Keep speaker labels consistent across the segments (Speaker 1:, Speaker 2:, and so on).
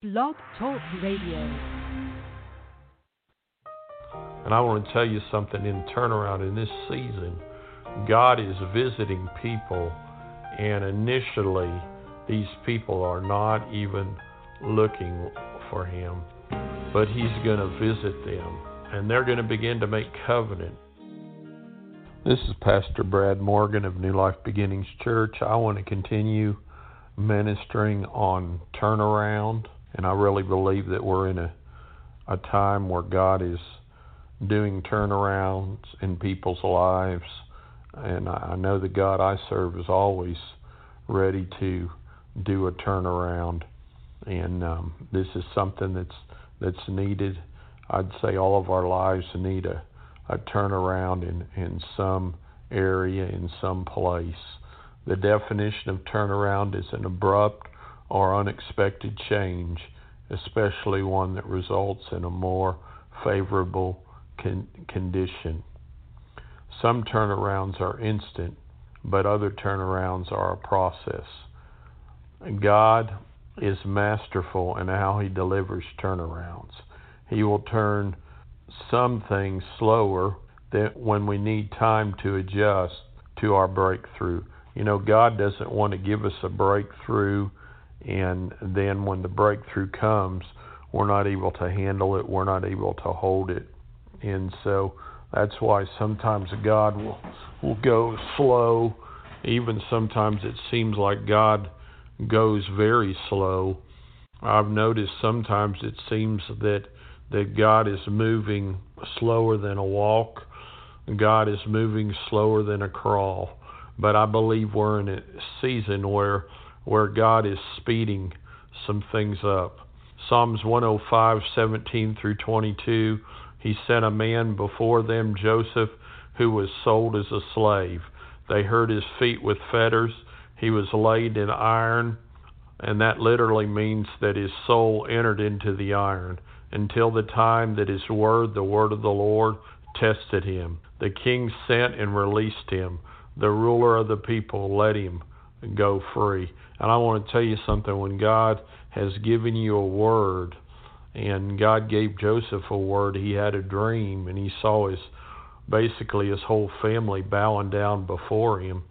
Speaker 1: Blog Talk Radio.
Speaker 2: And I want to tell you something in turnaround in this season. God is visiting people, and initially, these people are not even looking for Him, but He's going to visit them, and they're going to begin to make covenant. This is Pastor Brad Morgan of New Life Beginnings Church. I want to continue ministering on turnaround and I really believe that we're in a, a time where God is doing turnarounds in people's lives. And I know the God I serve is always ready to do a turnaround. And um, this is something that's that's needed. I'd say all of our lives need a, a turnaround in, in some area, in some place. The definition of turnaround is an abrupt or unexpected change, especially one that results in a more favorable con- condition. Some turnarounds are instant, but other turnarounds are a process. God is masterful in how He delivers turnarounds. He will turn some things slower than when we need time to adjust to our breakthrough. You know, God doesn't want to give us a breakthrough and then when the breakthrough comes, we're not able to handle it, we're not able to hold it. And so that's why sometimes God will will go slow. Even sometimes it seems like God goes very slow. I've noticed sometimes it seems that that God is moving slower than a walk. God is moving slower than a crawl. But I believe we're in a season where where God is speeding some things up. Psalms 105:17 through 22, he sent a man before them, Joseph, who was sold as a slave. They hurt his feet with fetters. He was laid in iron, and that literally means that his soul entered into the iron until the time that his word, the word of the Lord, tested him. The king sent and released him. The ruler of the people let him go free. And I want to tell you something when God has given you a word, and God gave Joseph a word, he had a dream, and he saw his basically his whole family bowing down before him.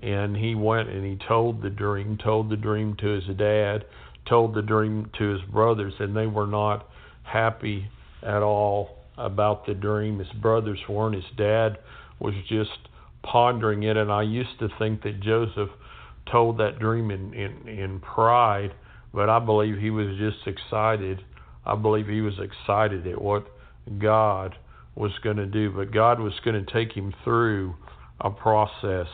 Speaker 2: And he went and he told the dream, told the dream to his dad, told the dream to his brothers, and they were not happy at all about the dream. His brothers weren't. His dad was just pondering it. And I used to think that Joseph told that dream in, in, in pride, but I believe he was just excited. I believe he was excited at what God was going to do, but God was going to take him through a process.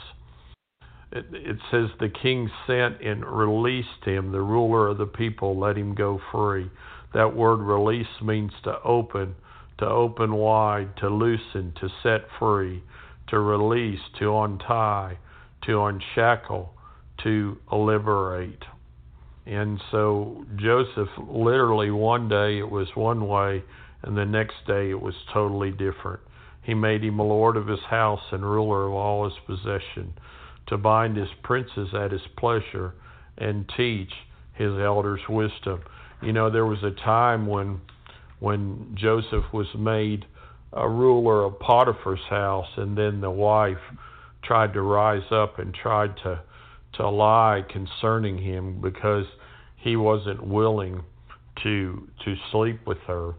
Speaker 2: It, it says the king sent and released him, the ruler of the people, let him go free. That word release means to open, to open wide, to loosen, to set free, to release, to untie, to unshackle, to liberate. And so Joseph, literally one day it was one way, and the next day it was totally different. He made him a lord of his house and ruler of all his possession, to bind his princes at his pleasure and teach his elders wisdom. You know, there was a time when when Joseph was made a ruler of Potiphar's house, and then the wife tried to rise up and tried to to lie concerning him because he wasn't willing to to sleep with her.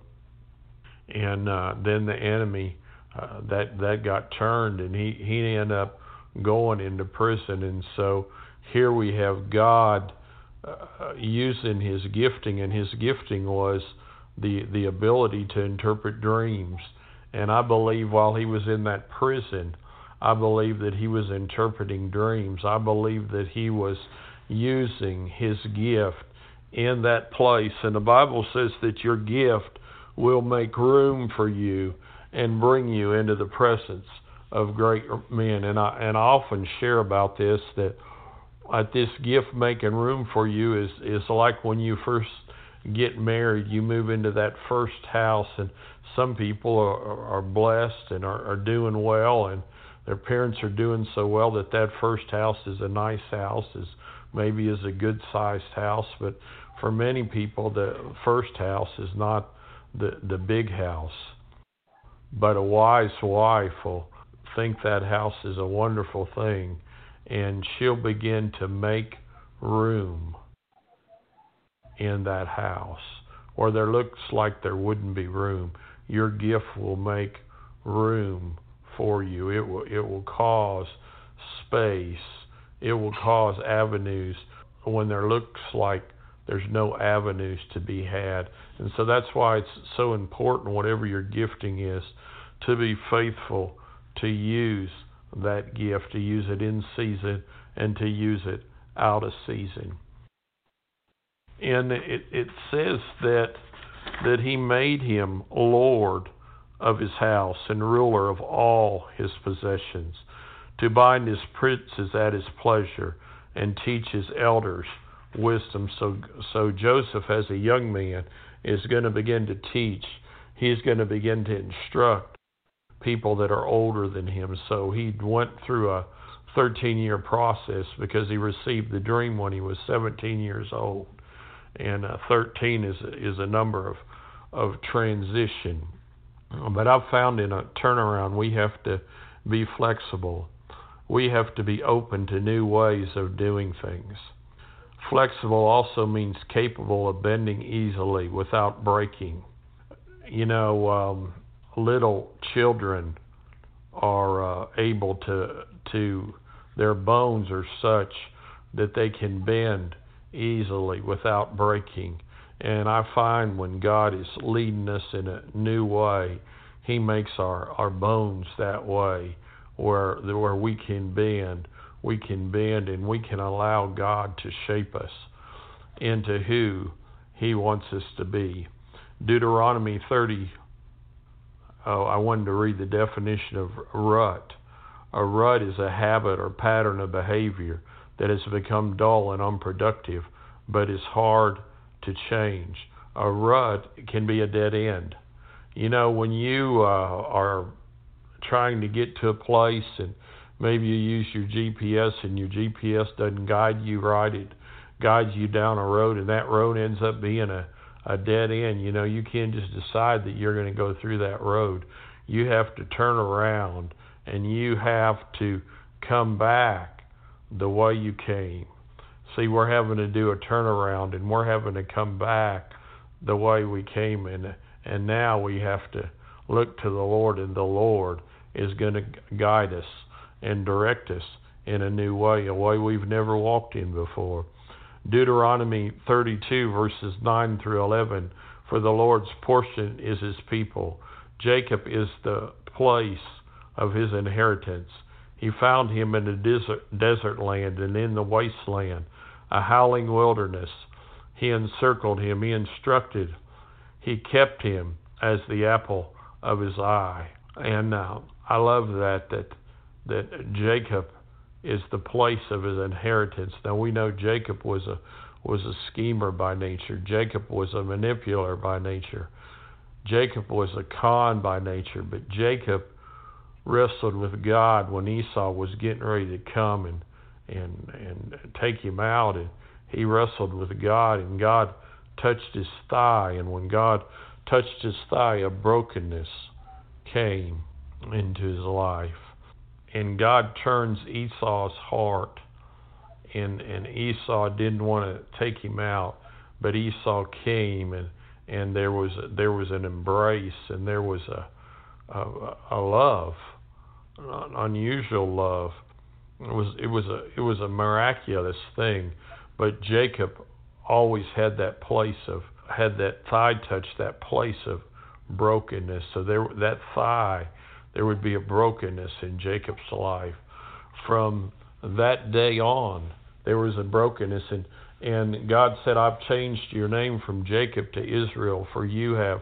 Speaker 2: And uh, then the enemy uh, that that got turned, and he he ended up going into prison. And so here we have God uh, using his gifting, and his gifting was the the ability to interpret dreams. And I believe while he was in that prison, I believe that he was interpreting dreams. I believe that he was using his gift in that place. And the Bible says that your gift will make room for you and bring you into the presence of great men. And I and I often share about this that at this gift making room for you is is like when you first get married, you move into that first house, and some people are, are blessed and are, are doing well, and their parents are doing so well that that first house is a nice house, is maybe is a good sized house, but for many people, the first house is not the, the big house, but a wise wife will think that house is a wonderful thing, and she'll begin to make room in that house where there looks like there wouldn't be room. Your gift will make room for you. It will it will cause space. It will cause avenues when there looks like there's no avenues to be had. And so that's why it's so important, whatever your gifting is, to be faithful to use that gift, to use it in season and to use it out of season. And it, it says that that he made him Lord of his house and ruler of all his possessions, to bind his princes at his pleasure and teach his elders wisdom. So, so Joseph, as a young man, is going to begin to teach. He's going to begin to instruct people that are older than him. So he went through a 13 year process because he received the dream when he was 17 years old. And uh, 13 is is a number of of transition. But I've found in a turnaround we have to be flexible. We have to be open to new ways of doing things. Flexible also means capable of bending easily without breaking. You know, um, little children are uh, able to to their bones are such that they can bend easily without breaking. And I find when God is leading us in a new way, He makes our, our bones that way, where where we can bend we can bend and we can allow God to shape us into who He wants us to be. Deuteronomy 30. Oh, I wanted to read the definition of rut. A rut is a habit or pattern of behavior that has become dull and unproductive, but is hard to change. A rut can be a dead end. You know, when you uh, are trying to get to a place and Maybe you use your GPS and your GPS doesn't guide you right. It guides you down a road and that road ends up being a, a dead end. You know, you can't just decide that you're going to go through that road. You have to turn around and you have to come back the way you came. See, we're having to do a turnaround and we're having to come back the way we came and and now we have to look to the Lord and the Lord is going to guide us and direct us in a new way, a way we've never walked in before. Deuteronomy 32, verses 9 through 11 For the Lord's portion is his people, Jacob is the place of his inheritance. He found him in a desert, desert land and in the wasteland, a howling wilderness. He encircled him, he instructed, he kept him as the apple of his eye. And uh, I love that that that Jacob is the place of his inheritance. Now we know Jacob was a was a schemer by nature. Jacob was a manipulator by nature. Jacob was a con by nature, but Jacob wrestled with God when Esau was getting ready to come and and and take him out. And he wrestled with God and God touched his thigh. And when God touched his thigh a brokenness came into his life. And God turns Esau's heart, and and Esau didn't want to take him out, but Esau came, and and there was there was an embrace, and there was a a, a love, an unusual love. It was it was a it was a miraculous thing, but Jacob always had that place of had that thigh touch, that place of brokenness. So there that thigh there would be a brokenness in Jacob's life. From that day on, there was a brokenness, and, and God said, I've changed your name from Jacob to Israel, for you have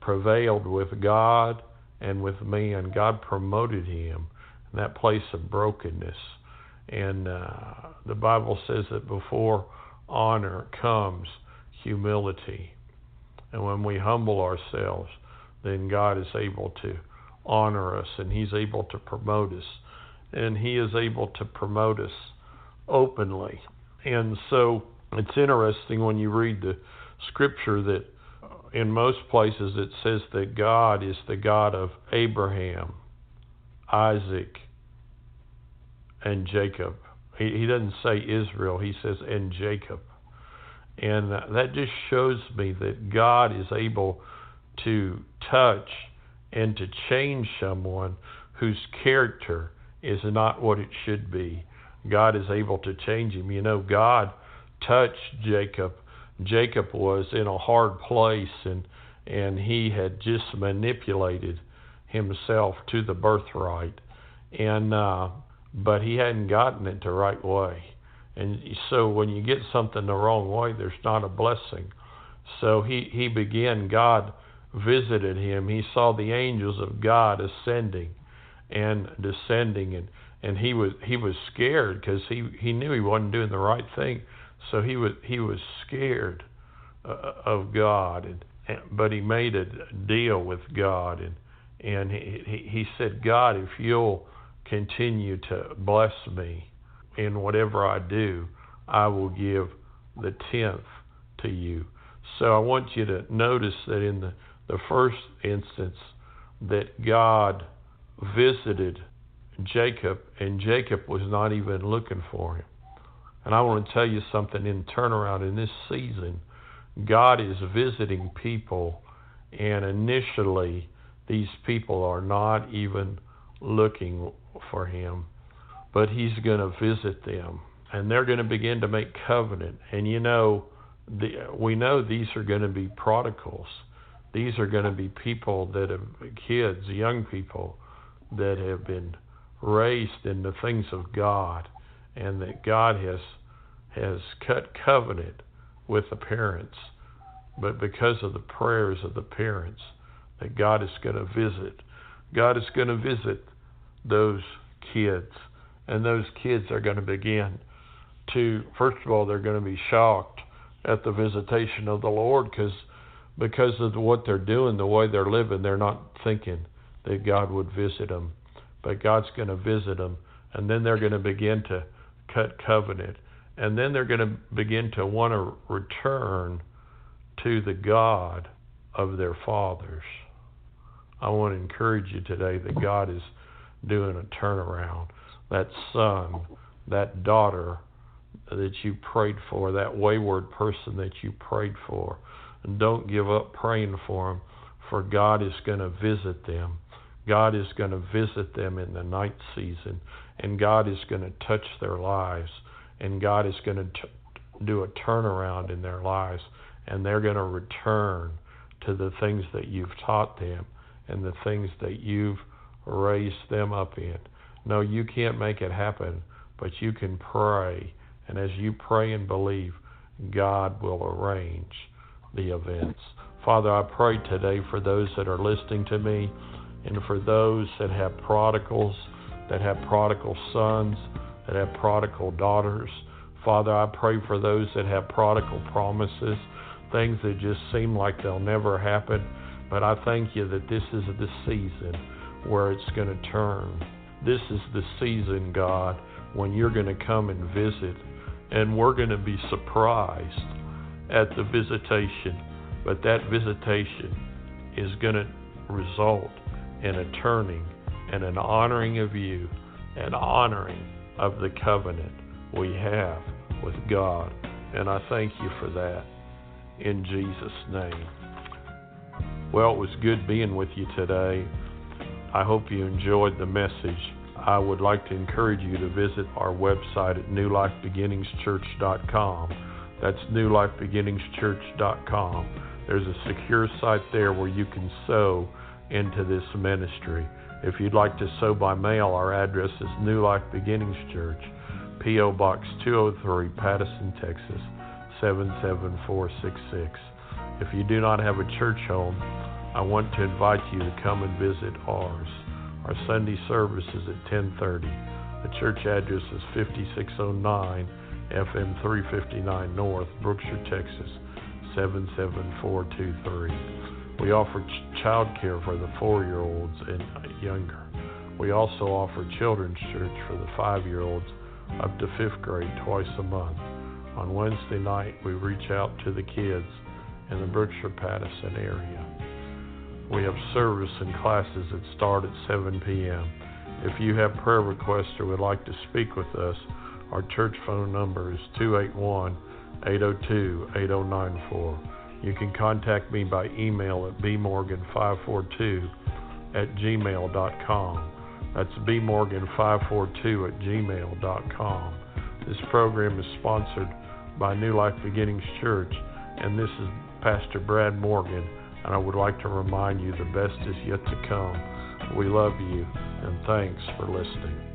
Speaker 2: prevailed with God and with man. God promoted him that place of brokenness. And uh, the Bible says that before honor comes humility. And when we humble ourselves, then God is able to honor us and He's able to promote us. And He is able to promote us openly. And so It's interesting when you read the scripture that in most places it says that God is the God of Abraham, Isaac, and Jacob. He, he doesn't say Israel, he says, and Jacob. And that just shows me that God is able to touch and to change someone whose character is not what it should be. God is able to change him. You know, God touched Jacob. Jacob was in a hard place and and he had just manipulated himself to the birthright and uh but he hadn't gotten it the right way. And so when you get something the wrong way, there's not a blessing. So he, he began, God visited him. He saw the angels of God ascending and descending and and he was he was scared because he he knew he wasn't doing the right thing so he was he was scared uh, of God and, and but he made a deal with God and and he, he said God if you'll continue to bless me in whatever I do I will give the tenth to you so I want you to notice that in the the first instance that God visited Jacob, and Jacob was not even looking for him. And I want to tell you something in turnaround in this season. God is visiting people, and initially, these people are not even looking for Him, but He's going to visit them, and they're going to begin to make covenant. And you know, the, we know these are going to be prodigals. These are going to be people that have kids, young people that have been raised in the things of God, and that God has has cut covenant with the parents, but because of the prayers of the parents, that God is going to visit. God is going to visit those kids, and those kids are going to begin to. First of all, they're going to be shocked at the visitation of the Lord because because of what they're doing, the way they're living, they're not thinking that God would visit them but God's going to visit them, and then they're going to begin to cut covenant, and then they're going to begin to want to return to the God of their fathers. I want to encourage you today that God is doing a turnaround. That son, that daughter that you prayed for, that wayward person that you prayed for, and don't give up praying for them, for God is going to visit them God is going to visit them in the night season, and God is going to touch their lives, and God is going to t- do a turnaround in their lives, and they're going to return to the things that you've taught them and the things that you've raised them up in. No, you can't make it happen, but you can pray, and as you pray and believe, God will arrange the events. Father, I pray today for those that are listening to me and for those that have prodigals, that have prodigal sons, that have prodigal daughters. Father, I pray for those that have prodigal promises, things that just seem like they'll never happen. But I thank you that this is the season where it's going to turn. This is the season, God, when you're going to come and visit. And we're going to be surprised at the visitation. But that visitation is going to result in a turning and an honoring of you, an honoring of the covenant we have with God. And I thank you for that in Jesus' name. Well, it was good being with you today. I hope you enjoyed the message. I would like to encourage you to visit our website at newlifebeginningschurch.com. That's newlifebeginningschurch.com. There's a secure site there where you can sow into this ministry. If you'd like to sow by mail, our address is New Life Beginnings Church, P.O. Box 203, Pattison, Texas 77466. If you do not have a church home, I want to invite you to come and visit ours. Our Sunday service is at 10:30. The church address is 5609 FM 359 North, Brookshire, Texas 77423. We offer ch- child care for the four year olds and younger. We also offer children's church for the five year olds up to fifth grade twice a month. On Wednesday night, we reach out to the kids in the Brookshire Pattison area. We have service and classes that start at 7 p.m. If you have prayer requests or would like to speak with us, our church phone number is 281 802 8094. You can contact me by email at bmorgan542 at gmail.com. That's bmorgan542 at gmail.com. This program is sponsored by New Life Beginnings Church, and this is Pastor Brad Morgan, and I would like to remind you the best is yet to come. We love you, and thanks for listening.